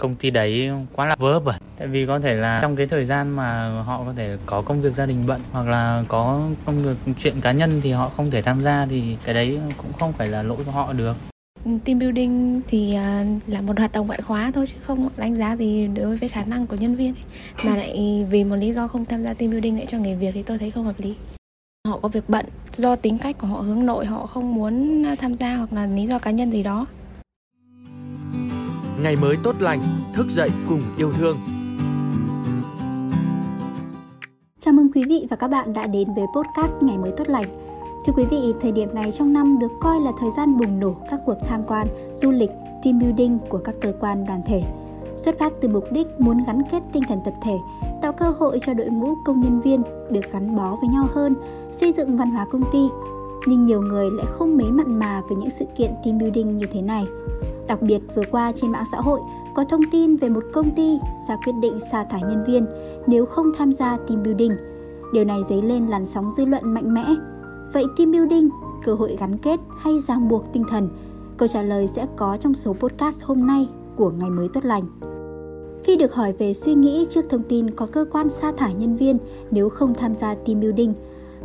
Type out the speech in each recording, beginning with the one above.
công ty đấy quá là vớ vẩn tại vì có thể là trong cái thời gian mà họ có thể có công việc gia đình bận, hoặc là có công việc, chuyện cá nhân thì họ không thể tham gia thì cái đấy cũng không phải là lỗi của họ được Team building thì à, là một hoạt động ngoại khóa thôi chứ không đánh giá gì đối với khả năng của nhân viên ấy. Mà lại vì một lý do không tham gia team building lại cho nghỉ việc thì tôi thấy không hợp lý. Họ có việc bận, do tính cách của họ hướng nội, họ không muốn tham gia hoặc là lý do cá nhân gì đó. Ngày mới tốt lành, thức dậy cùng yêu thương. Chào mừng quý vị và các bạn đã đến với podcast Ngày mới tốt lành Thưa quý vị, thời điểm này trong năm được coi là thời gian bùng nổ các cuộc tham quan, du lịch, team building của các cơ quan đoàn thể. Xuất phát từ mục đích muốn gắn kết tinh thần tập thể, tạo cơ hội cho đội ngũ công nhân viên được gắn bó với nhau hơn, xây dựng văn hóa công ty. Nhưng nhiều người lại không mấy mặn mà với những sự kiện team building như thế này. Đặc biệt vừa qua trên mạng xã hội có thông tin về một công ty ra quyết định sa thải nhân viên nếu không tham gia team building. Điều này dấy lên làn sóng dư luận mạnh mẽ Vậy team building, cơ hội gắn kết hay ràng buộc tinh thần? Câu trả lời sẽ có trong số podcast hôm nay của Ngày mới tốt lành. Khi được hỏi về suy nghĩ trước thông tin có cơ quan sa thải nhân viên nếu không tham gia team building,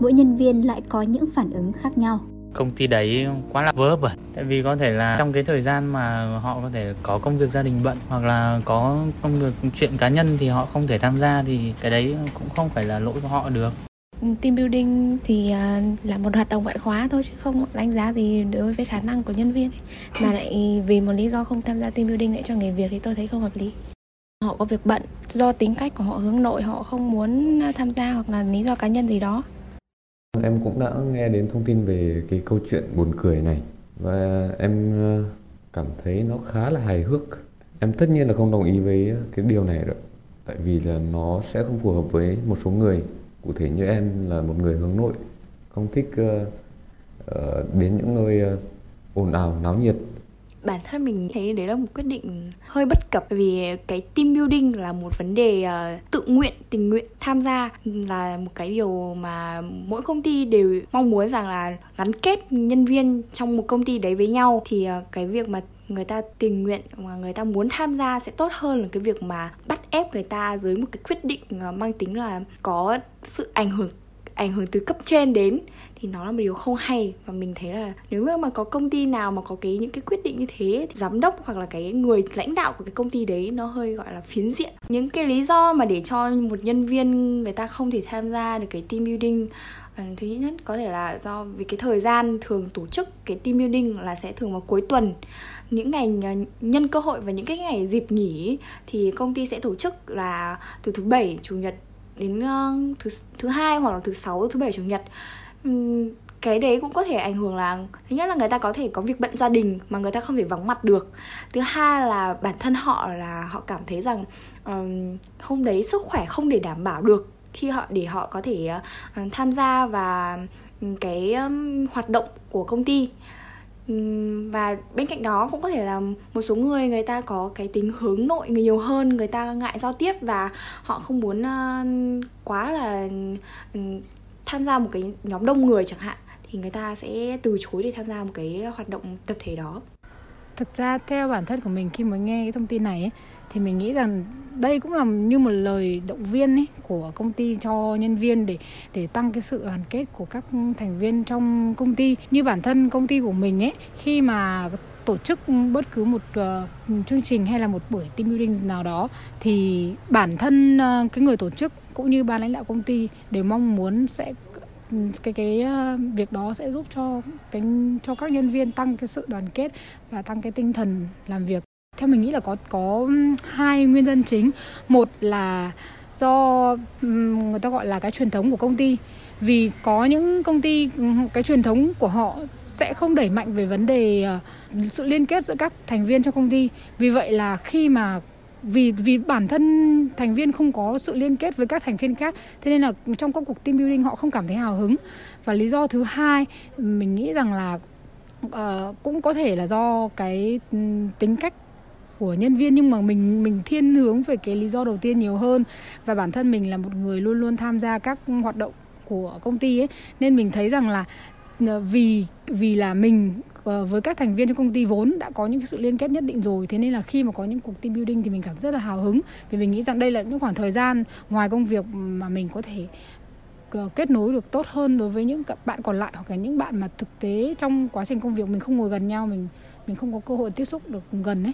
mỗi nhân viên lại có những phản ứng khác nhau công ty đấy quá là vớ vẩn. Tại vì có thể là trong cái thời gian mà họ có thể có công việc gia đình bận hoặc là có công việc, chuyện cá nhân thì họ không thể tham gia thì cái đấy cũng không phải là lỗi của họ được. Team building thì à, là một hoạt động ngoại khóa thôi chứ không đánh giá gì đối với khả năng của nhân viên ấy. mà lại vì một lý do không tham gia team building lại cho nghỉ việc thì tôi thấy không hợp lý. Họ có việc bận, do tính cách của họ hướng nội, họ không muốn tham gia hoặc là lý do cá nhân gì đó em cũng đã nghe đến thông tin về cái câu chuyện buồn cười này và em ờ, cảm thấy nó khá là hài hước. Em tất nhiên là không đồng ý với cái điều này rồi tại vì là nó sẽ không phù hợp với một số người. Cụ thể như em là một người hướng nội không thích uh, uh, đến những nơi uh, ồn ào náo nhiệt bản thân mình thấy đấy là một quyết định hơi bất cập vì cái team building là một vấn đề uh, tự nguyện tình nguyện tham gia là một cái điều mà mỗi công ty đều mong muốn rằng là gắn kết nhân viên trong một công ty đấy với nhau. Thì uh, cái việc mà người ta tình nguyện mà người ta muốn tham gia sẽ tốt hơn là cái việc mà bắt ép người ta dưới một cái quyết định ờ, mang tính là có sự ảnh hưởng ảnh hưởng từ cấp trên đến, thì nó là một điều không hay. Và mình thấy là nếu mà có công ty nào mà có cái, những cái quyết định như thế thì giám đốc hoặc là cái người lãnh đạo của cái công ty đấy, nó hơi gọi là phiến diện. Những cái lý do mà để cho một nhân viên người ta không thể tham gia được cái team building ờ, thứ nhất có thể là do vì cái thời gian thường tổ chức cái team building là sẽ thường vào cuối tuần. Những ngày nhân cơ hội và những cái ngày dịp nghỉ thì công ty sẽ tổ chức là từ thứ bảy, chủ nhật đến uh, thứ thứ hai hoặc là thứ sáu thứ bảy chủ nhật. Um, cái đấy cũng có thể ảnh hưởng là thứ nhất là người ta có thể có việc bận gia đình mà người ta không thể vắng mặt được. Thứ hai là bản thân họ là họ cảm thấy rằng um, hôm đấy sức khỏe không để đảm bảo được khi họ để họ có thể uh, tham gia và cái um, hoạt động của công ty và bên cạnh đó cũng có thể là một số người người ta có cái tính hướng nội nhiều hơn người ta ngại giao tiếp và họ không muốn uh, quá là um, tham gia một cái nhóm đông người chẳng hạn thì người ta sẽ từ chối để tham gia một cái hoạt động tập thể đó thực ra theo bản thân của mình khi mới nghe cái thông tin này ấy, thì mình nghĩ rằng đây cũng là như một lời động viên ấy, của công ty cho nhân viên để để tăng cái sự đoàn kết của các thành viên trong công ty. Như bản thân công ty của mình ấy khi mà tổ chức bất cứ một uh, chương trình hay là một buổi team building nào đó thì bản thân uh, cái người tổ chức cũng như ban lãnh đạo công ty đều mong muốn sẽ cái cái ờ, việc đó sẽ giúp cho cái, cho các nhân viên tăng cái sự đoàn kết và tăng cái tinh thần làm việc. Theo mình nghĩ là có có hai nguyên nhân chính. Một là do người ta gọi là cái truyền thống của công ty. Vì có những công ty cái truyền thống của họ sẽ không đẩy mạnh về vấn đề ờ, sự liên kết giữa các thành viên trong công ty. Vì vậy là khi mà vì vì bản thân thành viên không có sự liên kết với các thành viên khác thế nên là trong các cuộc team building họ không cảm thấy hào hứng. Và lý do thứ hai mình nghĩ rằng là uh, cũng có thể là do cái tính cách của nhân viên nhưng mà mình mình thiên hướng về cái lý do đầu tiên nhiều hơn. Và bản thân mình là một người luôn luôn tham gia các hoạt động của công ty ấy nên mình thấy rằng là ờ, vì vì là mình Ờ, với các thành viên trong công ty vốn đã có những sự liên kết nhất định rồi. Thế nên là khi mà có những cuộc team building thì mình cảm thấy rất là hào hứng. Vì mình nghĩ rằng đây là những khoảng thời gian ngoài công việc mà mình có thể ờ, kết nối được tốt hơn đối với những bạn còn lại hoặc là những bạn mà thực tế trong quá trình công việc mình không ngồi gần nhau, mình mình không có cơ hội tiếp xúc được gần ấy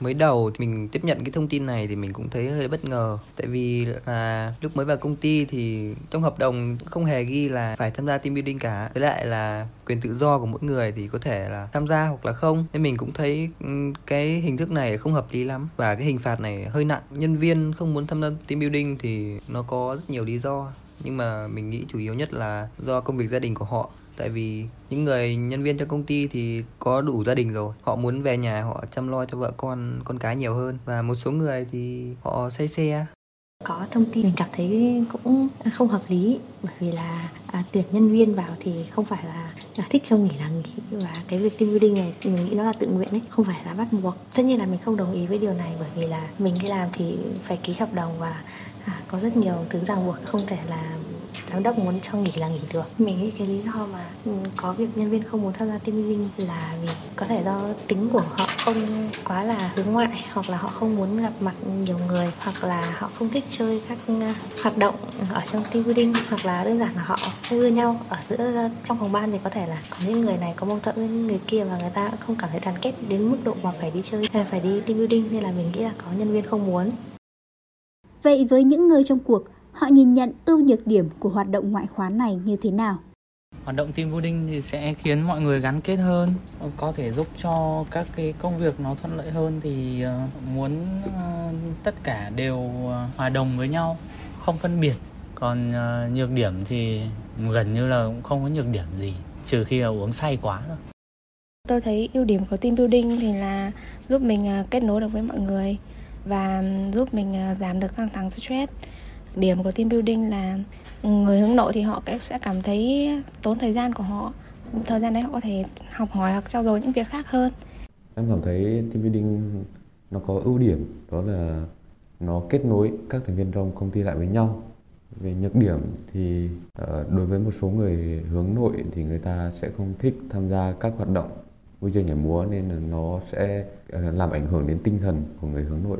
mới đầu mình tiếp nhận cái thông tin này thì mình cũng thấy hơi bất ngờ. Tại vì là lúc mới vào công ty thì trong hợp đồng không hề ghi là phải tham gia team building cả. Với lại là quyền tự do của mỗi người thì có thể là tham gia hoặc là không. Nên mình cũng thấy ừ, cái hình thức này không hợp lý lắm. Và cái hình phạt này hơi nặng. Nhân viên không muốn tham gia team building thì nó có rất nhiều lý do. Nhưng mà mình nghĩ chủ yếu nhất là do công việc gia đình của họ tại vì những người nhân viên trong công ty thì có đủ gia đình rồi. Họ muốn về nhà họ chăm lo cho vợ con con cái nhiều hơn. Và một số người thì họ say xe. Có thông tin mình cảm thấy cũng không hợp lý bởi vì là à, tuyển nhân viên vào thì không phải là, là thích cho nghỉ là nghỉ. Và cái việc team building này mình nghĩ nó là tự nguyện ấy không phải là bắt buộc. Tất nhiên là mình không đồng ý với điều này bởi vì là mình đi làm thì phải ký hợp đồng và à, có rất nhiều thứ ràng buộc không thể là giám đốc muốn cho nghỉ là nghỉ được. Mình nghĩ cái lý do mà ừ, có việc nhân viên không muốn tham gia team building là vì có thể do tính của họ không quá là hướng ngoại hoặc là họ không muốn gặp mặt nhiều người hoặc là họ không thích chơi các ừ, hoạt động ở trong team building hoặc là đơn giản là họ không ưa nhau ở giữa trong phòng ban thì có thể là có những người này có mâu thuẫn với người kia và người ta không cảm thấy đoàn kết đến mức độ mà phải đi chơi hay phải đi team building. Nên là mình nghĩ là có nhân viên không muốn. Vậy với những người trong cuộc, họ nhìn nhận ưu nhược điểm của hoạt động ngoại khóa này như thế nào? Hoạt động team building thì sẽ khiến mọi người gắn kết hơn, có thể giúp cho các cái công việc nó thuận lợi hơn thì ờ, muốn ờ, tất cả đều ờ, hòa đồng với nhau, không phân biệt. Còn nhược điểm thì gần như là cũng không có nhược điểm gì, trừ khi là uống say quá thôi. Tôi thấy ưu điểm của team building thì là giúp mình kết nối được với mọi người và giúp mình à, giảm được căng thẳng, stress. Điểm của team building là người hướng nội thì họ sẽ cảm thấy tốn thời gian của họ, thời gian đấy họ có thể học hỏi hoặc trao dồi những việc khác hơn. Em cảm thấy team building nó có ưu điểm, đó là nó kết nối các thành viên trong công ty lại với nhau. Về nhược điểm thì ờ, đối với một số người hướng nội thì người ta sẽ không thích tham gia các hoạt động vui chơi nhảy múa nên là nó sẽ ờ, làm ảnh hưởng đến tinh thần của người hướng nội.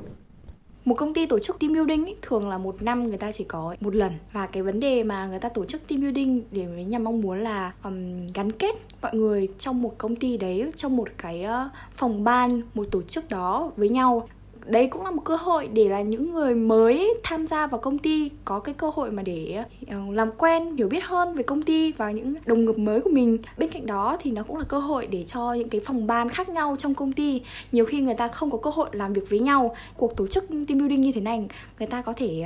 Một công ty tổ chức team building ý, thường là một năm người ta chỉ có một lần. Và cái vấn đề mà người ta tổ chức team building để với nhằm mong muốn là um, gắn kết mọi người trong một công ty đấy trong một cái uh, phòng ban một tổ chức đó với nhau đấy cũng là một cơ hội để là những người mới tham gia vào công ty có cái cơ hội mà để ờ, làm quen hiểu biết hơn về công ty và những đồng nghiệp mới của mình. Bên cạnh đó thì nó cũng là cơ hội để cho những cái phòng ban khác nhau trong công ty nhiều khi người ta không có cơ hội làm việc với nhau. Cuộc tổ chức team building như thế này người ta có thể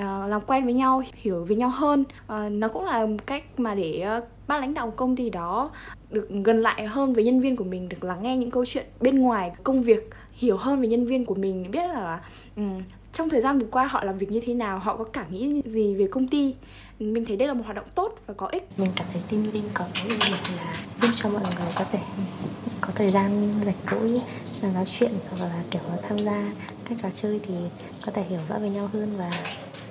uh, làm quen với nhau hiểu với nhau hơn. Uh, nó cũng là một cách mà để uh, ban lãnh đạo công ty đó được gần lại hơn với nhân viên của mình được lắng nghe những câu chuyện bên ngoài công việc hiểu hơn về nhân viên của mình biết là um, trong thời gian vừa qua họ làm việc như thế nào họ có cảm nghĩ gì về công ty. Mình thấy đây là một hoạt động tốt và có ích. Mình cảm thấy team building có cái việc là giúp cho mọi người có thể có thời gian rảnh rỗi là nói chuyện hoặc là kiểu tham gia các trò chơi thì có thể hiểu rõ về nhau hơn. Và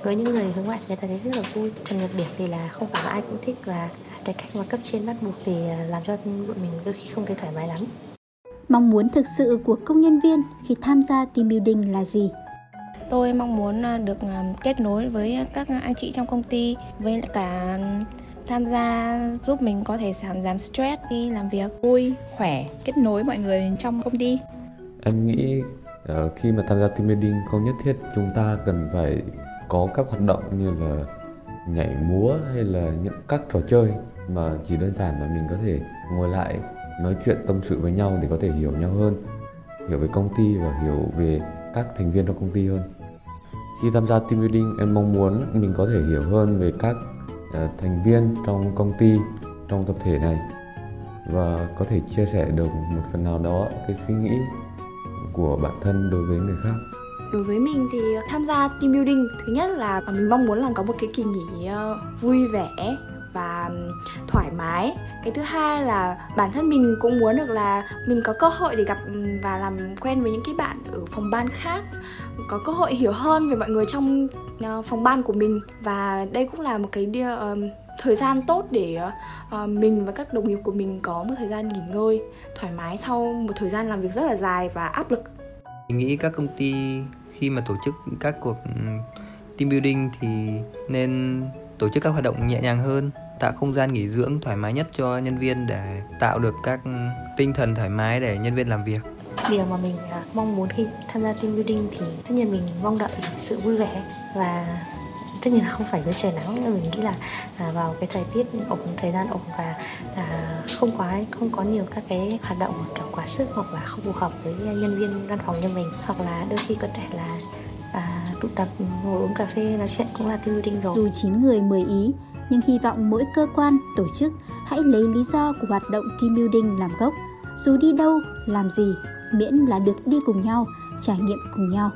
với những người hướng ngoại người ta thấy rất là vui. Còn nhược điểm thì là không phải là ai cũng thích và cái cách mà cấp trên bắt buộc thì làm cho bọn mình đôi khi không thấy thoải mái lắm. Mong muốn thực sự của công nhân viên khi tham gia team building là gì? Tôi mong muốn à, được à, kết nối với các anh chị trong công ty với cả tham gia giúp mình có thể giảm giảm stress khi làm việc. Vui khỏe kết nối mọi người trong công ty. Em nghĩ uh, khi mà tham gia team building không nhất thiết chúng ta cần phải có các hoạt động như là nhảy múa hay là những các trò chơi mà chỉ đơn giản là mình có thể ngồi lại nói chuyện tâm sự với nhau để có thể hiểu nhau hơn hiểu về công ty và hiểu về các thành viên trong công ty hơn. Khi tham gia team building em mong muốn mình có thể hiểu hơn về các Ờ, thành viên trong công ty, trong tập thể này và có thể chia sẻ được một phần nào đó cái suy nghĩ của bản thân đối với người khác? Đối với mình thì tham gia team building, thứ nhất là mình mong muốn là có một cái kỳ nghỉ ờ, vui vẻ và thoải mái. Cái thứ hai là bản thân mình cũng muốn được là mình có cơ hội để gặp và làm quen với những cái bạn ở phòng ban khác, có cơ hội hiểu hơn về mọi người trong Ờ, phòng ban của mình. Và đây cũng là một cái điều, ờ, thời gian tốt để uh, mình và các đồng nghiệp của mình có một thời gian nghỉ ngơi thoải mái sau một thời gian làm việc rất là dài và áp lực. Mình nghĩ các công ty khi mà tổ chức các cuộc ừ, team building thì nên tổ chức các hoạt động nhẹ nhàng hơn tạo không gian nghỉ dưỡng thoải mái nhất cho nhân viên để tạo được các ừ, tinh thần thoải mái để nhân viên làm việc điều mà mình à, mong muốn khi tham gia team building thì tất nhiên mình mong đợi sự vui vẻ và tất nhiên là không phải dưới trời nắng nhưng mình nghĩ là à, vào cái thời tiết ổn thời gian ổn và à, không quá không có nhiều các cái hoạt động kiểu quá sức hoặc là không phù hợp với nhân viên văn phòng như mình. Hoặc là đôi khi có thể là à, tụ tập ừ, ngồi uống cà phê nói chuyện cũng là team building rồi. Dù 9 người 10 ý nhưng hy vọng mỗi cơ quan tổ chức hãy lấy lý do của hoạt động team building làm gốc. Dù đi đâu làm gì miễn là được đi cùng nhau trải nghiệm cùng nhau.